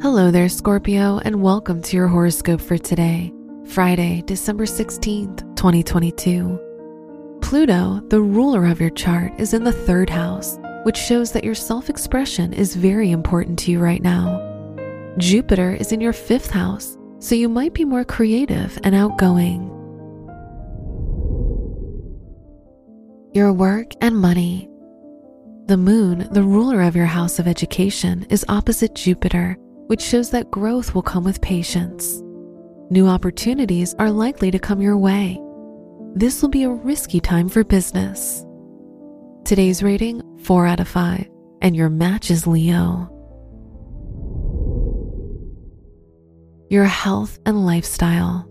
Hello there, Scorpio, and welcome to your horoscope for today, Friday, December 16th, 2022. Pluto, the ruler of your chart, is in the third house, which shows that your self expression is very important to you right now. Jupiter is in your fifth house, so you might be more creative and outgoing. Your work and money. The moon, the ruler of your house of education, is opposite Jupiter, which shows that growth will come with patience. New opportunities are likely to come your way. This will be a risky time for business. Today's rating 4 out of 5, and your match is Leo. Your health and lifestyle.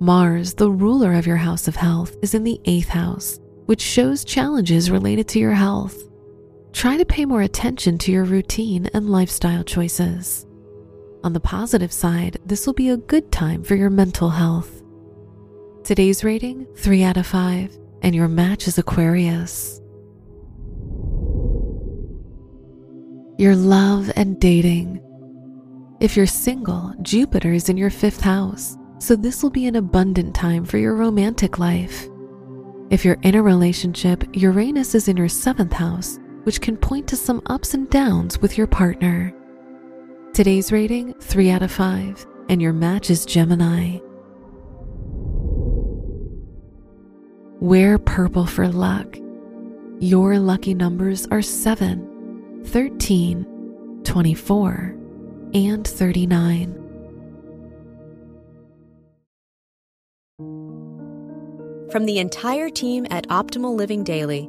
Mars, the ruler of your house of health, is in the eighth house, which shows challenges related to your health. Try to pay more attention to your routine and lifestyle choices. On the positive side, this will be a good time for your mental health. Today's rating 3 out of 5, and your match is Aquarius. Your love and dating. If you're single, Jupiter is in your fifth house, so this will be an abundant time for your romantic life. If you're in a relationship, Uranus is in your seventh house, which can point to some ups and downs with your partner. Today's rating 3 out of 5, and your match is Gemini. Wear purple for luck. Your lucky numbers are 7, 13, 24, and 39. From the entire team at Optimal Living Daily,